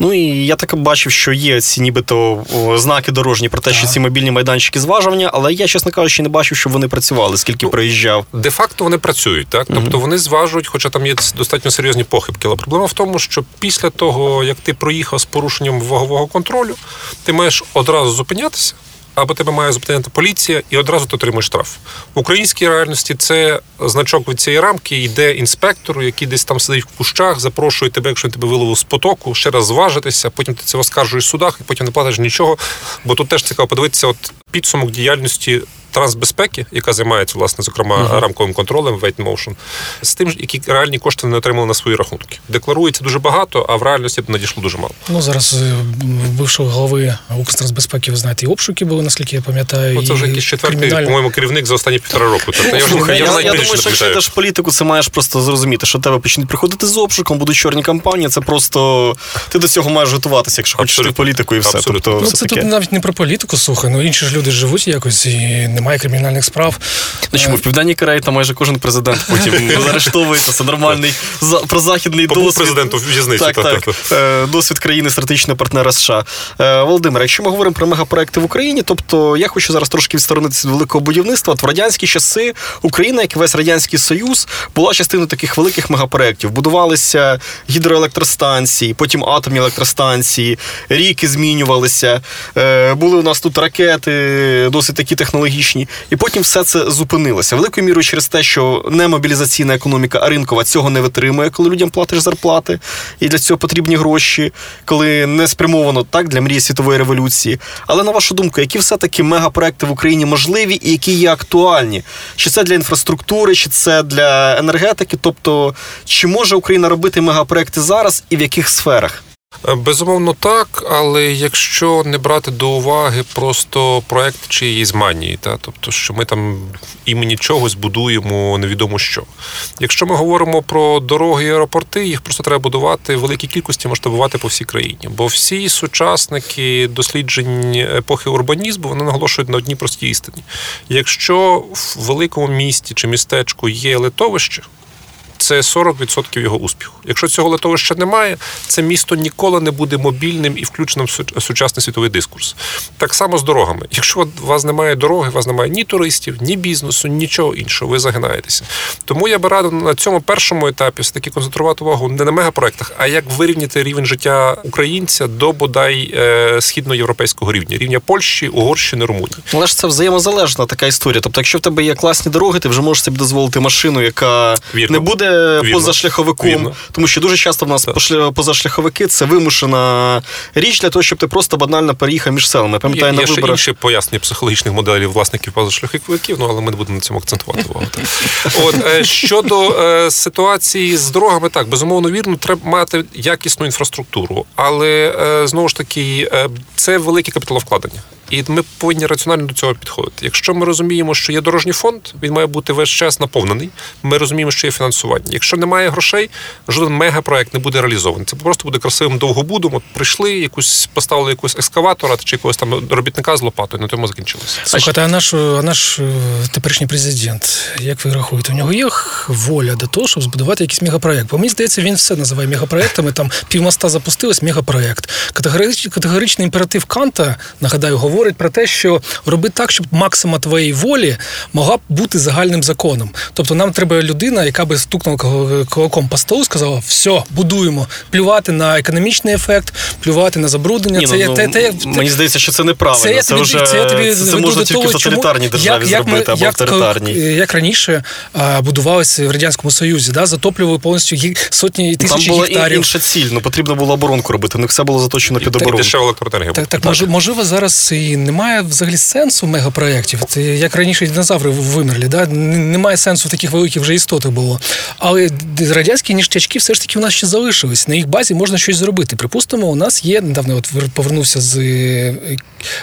Ну і я так бачив, що є ці нібито знаки дорожні про те, що ці мобільні майданчики зважування, але я, чесно кажучи, не бачив, щоб вони працювали, скільки Ну, проїжджав. Де-факто вони працюють, так тобто вони зважують, хоча там є достатньо серйозні похибки. Але проблема в тому, що після того, як ти проїхав з порушенням вагового контролю, ти маєш одразу зупинятися. Або тебе має зупинити поліція, і одразу ти отримуєш штраф. В українській реальності це значок від цієї рамки йде інспектору, який десь там сидить в кущах, запрошує тебе, якщо він тебе виловив з потоку, ще раз зважитися, потім ти це оскаржуєш в судах, і потім не платиш нічого. Бо тут теж цікаво подивитися, от підсумок діяльності трансбезпеки, яка займається, власне, зокрема, рамковим контролем Weight Motion, з тим, які реальні кошти не отримали на свої рахунки. Декларується дуже багато, а в реальності надійшло дуже мало. Ну зараз е, бившого голови Укртрансбезпеки, ви знаєте, і обшуки були, наскільки я пам'ятаю. Ну, це вже якийсь четвертий, кримінальні- по-моєму, керівник за останні півтора року. Тобто я вже я, я, я думаю, що якщо пам'ятаю. йдеш політику, це маєш просто зрозуміти, що тебе почнуть приходити з обшуком, будуть чорні кампанії. Це просто ти до цього маєш готуватися, якщо хочеш йти в Абсолютно. політику і все. Абсолютно. Тобто, Ну, все це таке. тут навіть не про політику, слухай. Ну інші ж люди живуть якось і немає кримінальних справ. Ну чому в Південній Кореї там майже кожен президент потім <laughs> заарештовується. Це нормальний за, прозахідний Побув досвід. президент у в'язниці, Так, так, так. так, Е, Досвід країни стратегічного партнера США. Е, Володимир, якщо ми говоримо про мегапроекти в Україні, тобто я хочу зараз трошки відсторонитися від великого будівництва. От в радянські часи Україна, як і весь радянський союз, була частиною таких великих мегапроєктів. Будувалися гідроелектростанції, потім атомні електростанції, ріки змінювалися. Е, Були у нас тут ракети, досить такі технологічні, і потім все це зупинилося. Великою мірою через те, що не мобілізаційна економіка, а ринкова цього не витримує, коли людям платиш зарплати, і для цього потрібні гроші, коли не спрямовано так для мрії світової революції. Але на вашу думку, які все-таки мегапроекти в Україні можливі і які є актуальні? Чи це для інфраструктури, чи це для енергетики? Тобто, чи може Україна робити мегапроекти зараз і в яких сферах? Е, Безумовно, так, але якщо не брати до уваги просто проект чиєїсь манії, та тобто, що ми там імені чогось будуємо невідомо що. Якщо ми говоримо про дороги і аеропорти, їх просто треба будувати в великій кількості, масштабувати по всій країні. Бо всі сучасники досліджень епохи урбанізму вони наголошують на одній простій істині: якщо в великому місті чи містечку є литовище. Це 40% його успіху. Якщо цього литовища немає, це місто ніколи не буде мобільним і включеним в сучасний світовий дискурс. Так само з дорогами. Якщо у вас немає дороги, у вас немає ні туристів, ні бізнесу, нічого іншого. Ви загинаєтеся. Тому я би радив на цьому першому етапі все таки концентрувати увагу не на мегапроектах, а як вирівняти рівень життя українця до бодай е, східноєвропейського рівня, рівня Польщі, Угорщини, Румунії. Але ж це взаємозалежна така історія. Тобто, якщо в тебе є класні дороги, ти вже можеш собі дозволити машину, яка Вірно. не буде Вірно. позашляховиком, Вірно. тому що дуже часто в нас пошля- позашляховики це вимушена річ для того, щоб ти просто банально переїхав між селами. Я пам'ятаю Є, на є ще інші пояснення психологічних моделів власників позашляховиків, ну але ми не будемо на цьому акцентувати увагу. <laughs> От е, щодо е, ситуації з дорогами, так безумовно вірно, треба мати якісну інфраструктуру, але е, знову ж таки е, це велике капіталовкладення. І ми повинні раціонально до цього підходити. Якщо ми розуміємо, що є дорожній фонд, він має бути весь час наповнений. Ми розуміємо, що є фінансування. Якщо немає грошей, жоден мегапроект не буде реалізований. Це просто буде красивим довгобудом. От прийшли, якусь поставили якусь екскаватора чи якогось там робітника з лопатою, на тому закінчилося. Слухайте, а наш, а наш е, теперішній президент, як ви рахуєте, у нього є воля до того, щоб збудувати якийсь мегапроєкт? Бо мені здається, він все називає мегапроєктами. Там півмоста запустилось, мегапроєкт. Категорич, категоричний імператив Канта, нагадаю, говорить про те, що роби так, щоб максима твоєї волі могла б бути загальним законом. Тобто нам треба людина, яка би стукнула кулаком по столу, сказала: все, будуємо, плювати на економічний ефект, плювати на забруднення. Ні, це, ну, ну, те, те, Мені здається, що це неправильно. це я Це, тобі, вже це тобі це можна тільки того, в тоталітарній чому, державі як, зробити як, або як, авторитарній. як раніше а, будувалися в радянському союзі, да, затоплювали повністю гі- сотні і Там тисячі була гектарів. інша ціль, ну потрібно було оборонку робити. У них все було заточено під Так дешева електроенергія. Так, так, може, можливо, зараз і немає взагалі сенсу мегапроєктів. Це як раніше динозаври вимерли, да? Немає сенсу таких великих вже істотах було. Але радянські ніштячки все ж таки у нас ще залишились. На їх базі можна щось зробити. Припустимо, у нас є недавно, от повернувся з е,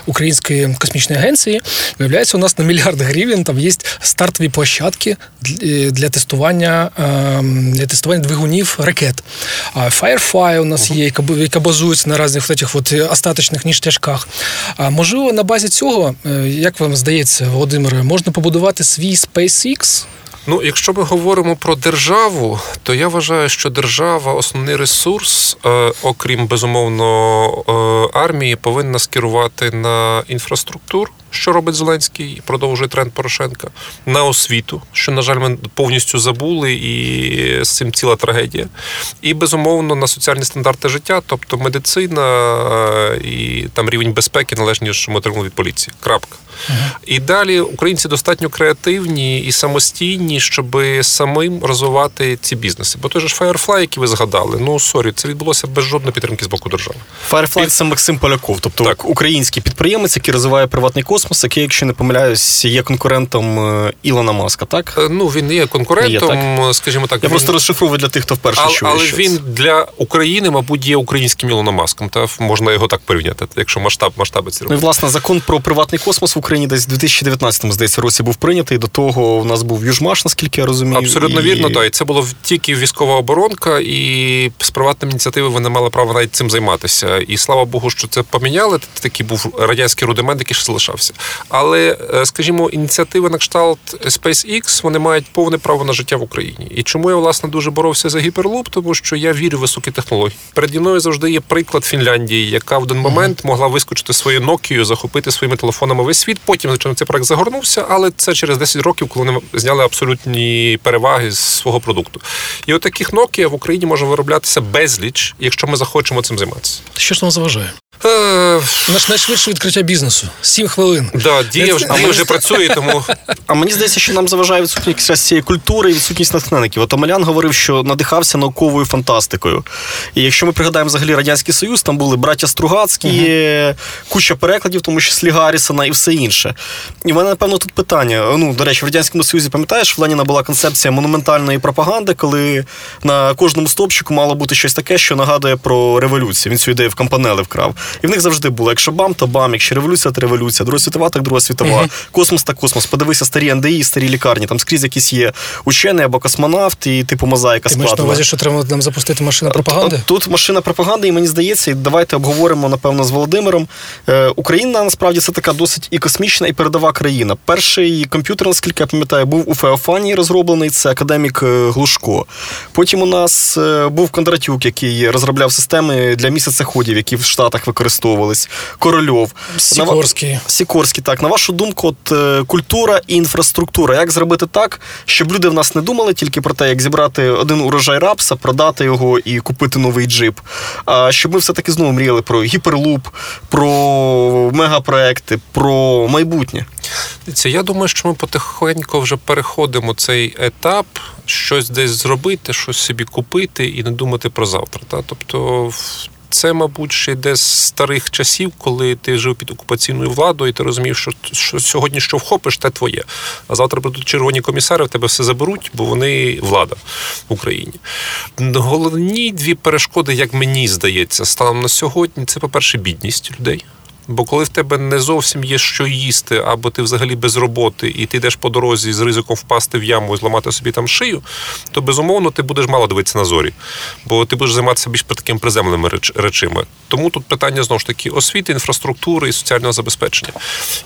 Української космічної агенції. Виявляється, у нас на мільярд гривень там є стартові площадки для, для тестування ем, для тестування двигунів ракет. А Firefly у нас є, яка, базується на різних таких от остаточних ніштячках. А можливо, на базі цього, е, як вам здається, Володимире, можна побудувати свій SpaceX? Ну, якщо ми говоримо про державу, то я вважаю, що держава основний ресурс, е, окрім безумовно е, армії, повинна скерувати на інфраструктуру. Що робить Зеленський і продовжує тренд Порошенка на освіту, що на жаль, ми повністю забули, і з цим ціла трагедія. І безумовно на соціальні стандарти життя, тобто медицина е, і там рівень безпеки належні, що ми отримали від поліції. Крапка. І далі українці достатньо креативні і самостійні, щоб самим розвивати ці бізнеси. Бо той же ж Firefly, який ви згадали, ну sorry, це відбулося без жодної підтримки з боку держави. Firefly – це Максим Поляков, тобто Так. український підприємець, який розвиває приватний космос, який, якщо не помиляюсь, є конкурентом е, Ілона Маска, так? Е, Ну він є конкурентом, Є, скажімо так. Я він... просто розшифровую для тих, хто вперше але, чує. але що він для України, мабуть, є українським Ілоном Маском. Та можна його так порівняти, якщо масштаб масштаби ці Ну і власне закон про приватний космос в Україні десь в 2019 здається році був прийнятий. До того в нас був Южмаш, наскільки я розумію. Абсолютно і... вірно, так. І це було тільки військова оборонка, і з приватними ініціативами вони мали право навіть цим займатися. І слава Богу, що це поміняли. Такий був радянський рудимент, який ще залишався. Але, е, скажімо, ініціативи на кшталт SpaceX, вони мають повне право на життя в Україні. І чому я власне дуже боровся за гіперлуп? Тому що я вірю в високі технології. Переді мною завжди є приклад Фінляндії, яка в один момент могла вискочити своєю Nokia, захопити своїми телефонами весь світ. Потім, звичайно, цей проект загорнувся, але це через 10 років, коли вони зняли абсолютні переваги з свого продукту. І от таких Nokia в Україні може вироблятися безліч, якщо ми захочемо цим займатися. Що ж нам заважає? Е, Наш найшвидше відкриття бізнесу. Сім хвилин. да, дія вже, дія вже працює, тому А мені здається, що нам заважає відсутність якраз цієї культури і відсутність натхненників. От Омелян говорив, що надихався науковою фантастикою. І якщо ми пригадаємо взагалі Радянський Союз, там були браття Стругацькі, куча перекладів, тому числі Гаррісона і все інше. І в мене, напевно, тут питання. Ну, до речі, в Радянському Союзі, пам'ятаєш, в Леніна була концепція монументальної пропаганди, коли на кожному стовпчику мало бути щось таке, що нагадує про революцію. Він цю ідею в Кампанели вкрав. І в них завжди було: якщо бам, то бам, якщо революція, то революція, друга світова, так друга світова, космос та космос. Подивися старі НДІ, старі лікарні. Там скрізь якісь є учений або космонавт, і типу мозаїка Ти маєш на увазі, що треба нам запустити машину пропаганди? От Тут машина пропаганди, і мені здається, і давайте обговоримо, напевно, з Володимиром. Е, Україна насправді це така досить і космічна, і передова країна. Перший комп'ютер, наскільки я пам'ятаю, був у Феофанії розроблений, це академік е, Глушко. Потім у нас е, був Кондратюк, який розробляв системи для місяцеходів, які в Штатах використовувались. Корольов. Сікорський. На Сікорський, так. На вашу думку, от е, культура і інфраструктура. Як зробити так, щоб люди в нас не думали тільки про те, як зібрати один урожай рапса, продати його і купити новий джип. А щоб ми все-таки знову мріяли про гіперлуп, про мегапроекти, про майбутнє. Дивіться, я думаю, що ми потихеньку вже переходимо цей етап, щось десь зробити, щось собі купити і не думати про завтра. Та? Тобто, це, мабуть, ще йде з старих часів, коли ти жив під окупаційною владою, і ти розумів, що, що сьогодні що вхопиш, те твоє. А завтра будуть червоні комісари, в тебе все заберуть, бо вони влада в Україні. Головні дві перешкоди, як мені здається, станом на сьогодні, це, по-перше, бідність людей. Бо коли в тебе не зовсім є що їсти, або ти взагалі без роботи, і ти йдеш по дорозі з ризиком впасти в яму і зламати собі там шию, то безумовно ти будеш мало дивитися на зорі, бо ти будеш займатися більш такими приземленими реч- речами. Тому тут питання знову ж таки освіти, інфраструктури і соціального забезпечення.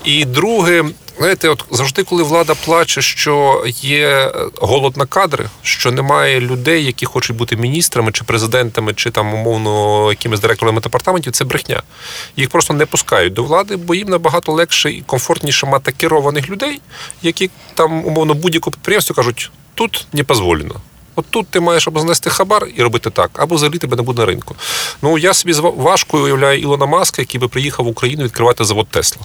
І друге, знаєте, от завжди, коли влада плаче, що є голод на кадри, що немає людей, які хочуть бути міністрами чи президентами, чи там умовно якимись директорами департаментів, це брехня. Їх просто не пускають до влади, бо їм набагато легше і комфортніше мати керованих людей, які там умовно будь-яку підприємство кажуть, тут не дозволено. От тут ти маєш або знести хабар і робити так, або взагалі тебе не буде на ринку. Ну я собі важко уявляю Ілона Маска, який би приїхав в Україну відкривати завод Тесла.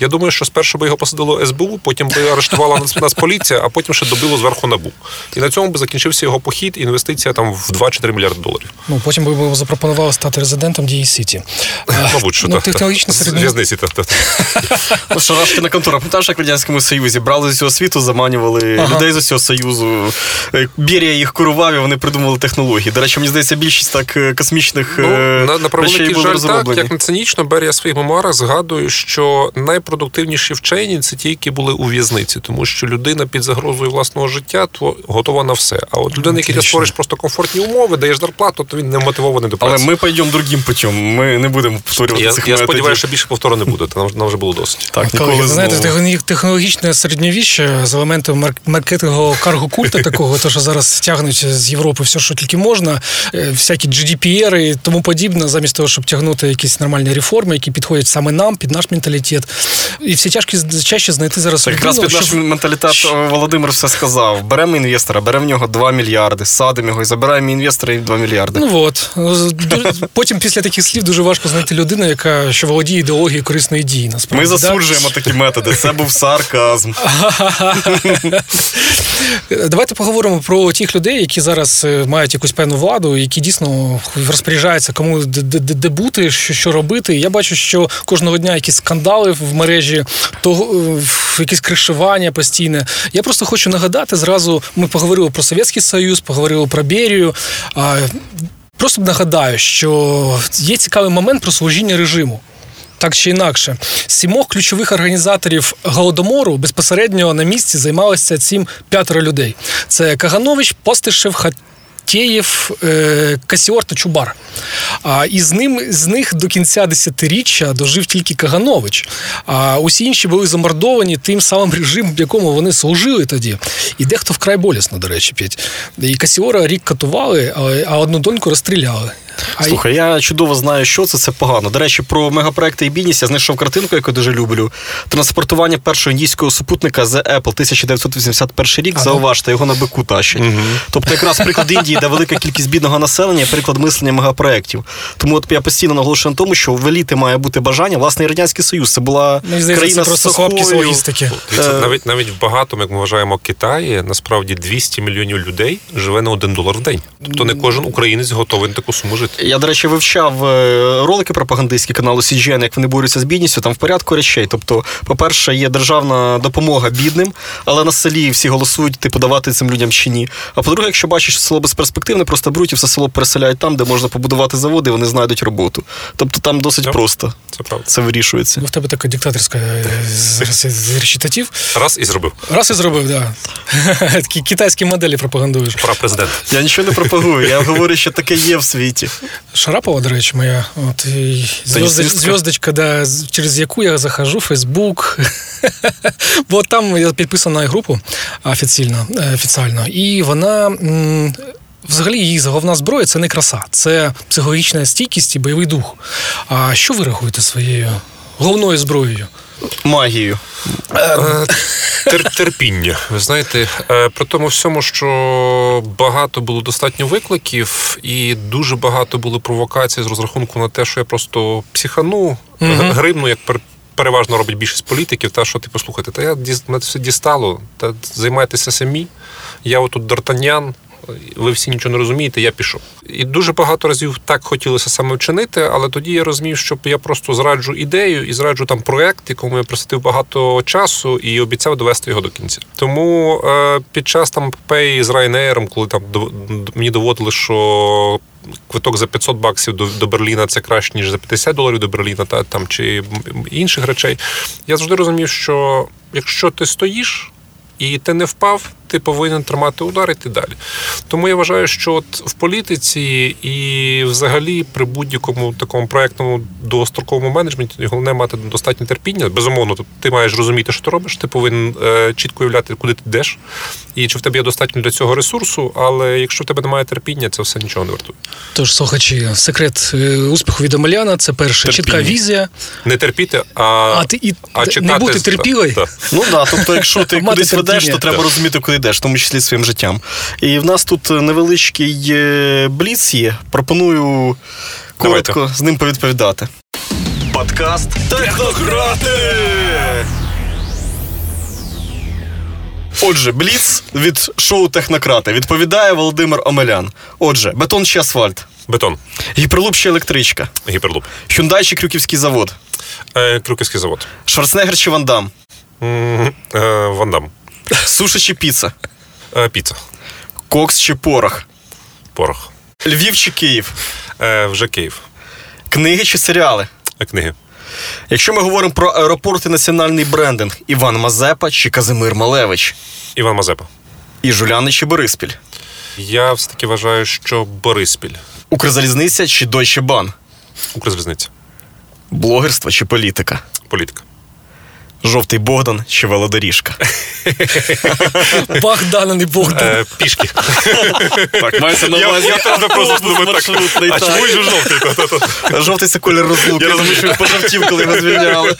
Я думаю, що спершу би його посадило СБУ, потім би арештувала нас, <laughs> нас поліція, а потім ще добило зверху набу. І на цьому би закінчився його похід, інвестиція там в 2-4 мільярди доларів. Ну, потім би йому запропонували стати резидентом Дії Сіті. <laughs> Мабуть, що ну, так. технологічно З середньо- в'язниці. <laughs> Шарашкіна контора, пам'ятаєш, як в Радянському Союзі брали з усього світу, заманювали людей з усього Союзу. Е, Берія їх курував, і вони придумали технології. До речі, мені здається, більшість так е, космічних Ну, е, на, на речей були жаль, так, як не цинічно, Берія в своїх мемуарах згадує, що найпродуктивніші вчені це ті, які були у в'язниці, тому що людина під загрозою власного життя то готова на все. А от людина, якій ти створиш просто комфортні умови, даєш зарплату, то він не мотивований до Але ми пойдемо другим путем. Ми не будемо повторювати я, цих я сподіваюся, що більше повтору не буде. Та нам, нам вже було досить. Так, ніколи знаєте, знову. техно- технологічне середньовіччя з елементом марк- маркетингового карго-культа такого, то що зараз тягнуть з Європи все, що тільки можна, е, всякі GDPR і тому подібне, замість того, щоб тягнути якісь нормальні реформи, які підходять саме нам, під наш менталітет. І всі тяжкі чаще знайти зараз Так якраз під наш менталітет е, Володимир все сказав. Беремо інвестора, беремо в нього 2 мільярди, садимо його і забираємо інвестора і 2 мільярди. Ну от потім після таких слів дуже важко знайти людину, яка що володіє ідеологією корисної дії. Насправді Ми засуджуємо такі методи. Це був сарказм. <laughs> <laughs> Давайте поговоримо про тих людей, які зараз е, мають якусь певну владу, які дійсно розпоряджаються, кому де, бути, що, що робити. Я бачу, що кожного дня якісь скандали в мережі, то е, якісь кришування постійне. Я просто хочу нагадати зразу. Ми поговорили про Совєтський Союз, поговорили про Берію. Просто нагадаю, що є цікавий момент про служіння режиму. Так чи інакше, сімох ключових організаторів голодомору безпосередньо на місці займалися цим п'ятеро людей: це Каганович, Постишев, Хатєєв, е, Касіор та Чубар. А і з ним з них до кінця десятиріччя дожив тільки Каганович. А усі інші були замордовані тим самим режимом, в якому вони служили тоді. І дехто вкрай болісно, до речі, п'ять. І Касіора рік катували, а одну доньку розстріляли. Слухай, я чудово знаю, що це, це погано. До речі, про мегапроекти і бідність я знайшов картинку, яку дуже люблю. Транспортування першого індійського супутника з Apple 1981 рік. Ага. Зауважте, його на бику тащать. Тобто, якраз приклад Індії, де велика кількість бідного населення, приклад мислення мегапроектів. Тому от я постійно наголошую на тому, що в еліти має бути бажання. Власне, і радянський союз це була здається, країна це просто з логістики. Е, навіть навіть в багатому, як ми вважаємо, Китаї, насправді 200 мільйонів людей живе на один долар в день. Тобто не кожен українець готовий на таку суму жити. Я, до речі, вивчав е, ролики пропагандистські каналу CGN, як вони борються з бідністю, там в порядку речей. Тобто, по-перше, є державна допомога бідним, але на селі всі голосують, типу, давати цим людям чи ні. А по-друге, якщо бачиш, що село безперспективне, просто беруть і все село переселяють там, де можна побудувати заводи, і вони знайдуть роботу. Тобто там досить Так. просто Це правда. це вирішується. Ну, в тебе така диктаторська е, речитатив. Раз і зробив. Раз і зробив, так. Да. <laughs> Такі китайські моделі пропагандуєш. Пора президент. Я нічого не пропагую, я говорю, що таке є в світі. Шарапова, до речі, моя. От, зв'язочка, да, через яку я захожу в Фейсбук. <laughs> Бо там я підписана на групу офіційно, е, офіціально, і вона. Взагалі, її головна зброя це не краса, це психологічна стійкість і бойовий дух. А що ви рахуєте своєю головною зброєю? Магію. Е, терпіння. Ви знаєте, е, при тому всьому, що багато було достатньо викликів, і дуже багато було провокацій з розрахунку на те, що я просто психану, г- гримну, як пер- переважно робить більшість політиків, та що типу, слухайте, та я мене все дістало, та займайтеся самі. Я отут Д'Артаньян, ви всі нічого не розумієте, я пішов. І дуже багато разів так хотілося саме вчинити, але тоді я розумів, що я просто зраджу ідею і зраджу там проект, якому я присвятив багато часу і обіцяв довести його до кінця. Тому е, під час там епопеї з Ryanair, коли там мені доводили, що квиток за 500 баксів до, до Берліна це краще, ніж за 50 доларів до Берліна, та там чи інших речей. Я завжди розумів, що якщо ти стоїш. І ти не впав, ти повинен тримати удар і йти далі. Тому я вважаю, що от в політиці і взагалі при будь-якому такому проектному довгостроковому менеджменті головне мати достатньо терпіння. Безумовно, ти маєш розуміти, що ти робиш, ти повинен е, чітко уявляти, куди ти йдеш, і чи в тебе є достатньо для цього ресурсу. Але якщо в тебе немає терпіння, це все нічого не вартує. Тож, слухачі, секрет е, успіху від Омеляна це перше, чітка візія, Не терпіти, а, а ти і а не бути терпілою. Так, Ну да, тобто, якщо ти кудись ведеш, то треба розуміти, куди йдеш, в тому числі своїм життям. І в нас тут невеличкий е, бліц є. Пропоную коротко з ним повідповідати. Подкаст Технократи. Отже, Бліц від шоу Технократи відповідає Володимир Омелян. Отже, бетон чи асфальт, Бетон, гіперлуп чи електричка, гіперлуп, Hyundai чи Крюківський завод, е, Крюківський завод, Шварценеггер чи Ван Дам, е, Вандам, суші чи піца, е, піца, кокс чи порох, порох, Львів чи Київ, е, вже Київ, книги чи серіали. е, книги. Якщо ми говоримо про аеропорт і національний брендинг, Іван Мазепа чи Казимир Малевич, Іван Мазепа. і Жуляни чи Бориспіль, Я все таки вважаю, що Бориспіль, Укрзалізниця чи Deutsche Bahn, Укрзалізниця, блогерство чи політика, політика. Жовтий Богдан чи велодоріжка. <laughs> Богдан, а не Богдан. Е, пішки. Так, мається на увазі. я теж просто думаю маршрутний, А чому ж жовтий? Жовтий це колір розлуки. Я розумію, що він пожовтів, коли його звільняли.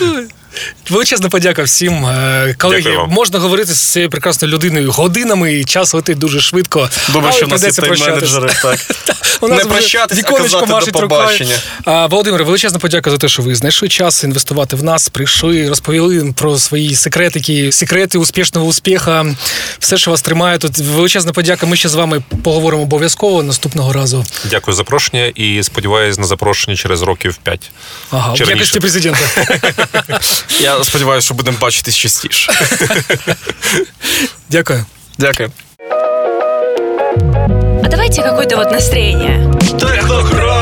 <laughs> Величезна подяка всім. Е, Колеги, можна говорити з цією прекрасною людиною годинами, і час летить дуже швидко. Добре, що в нас є тайм-менеджери. <laughs> Так. У нас Не а віконечко казати машить до рукою. побачення. А, Володимире, величезна подяка за те, що ви знайшли час інвестувати в нас, прийшли, розповіли про свої секретики, секрети успішного успіха, все, що вас тримає. Тут величезна подяка. Ми ще з вами поговоримо обов'язково наступного разу. Дякую за запрошення і сподіваюся на запрошення через років 5. Ага, в якості президента. <laughs> Я сподіваюся, що будемо бачитись частіше. Дякую. Дякую. А давайте какое-то вот настроение. Технократ!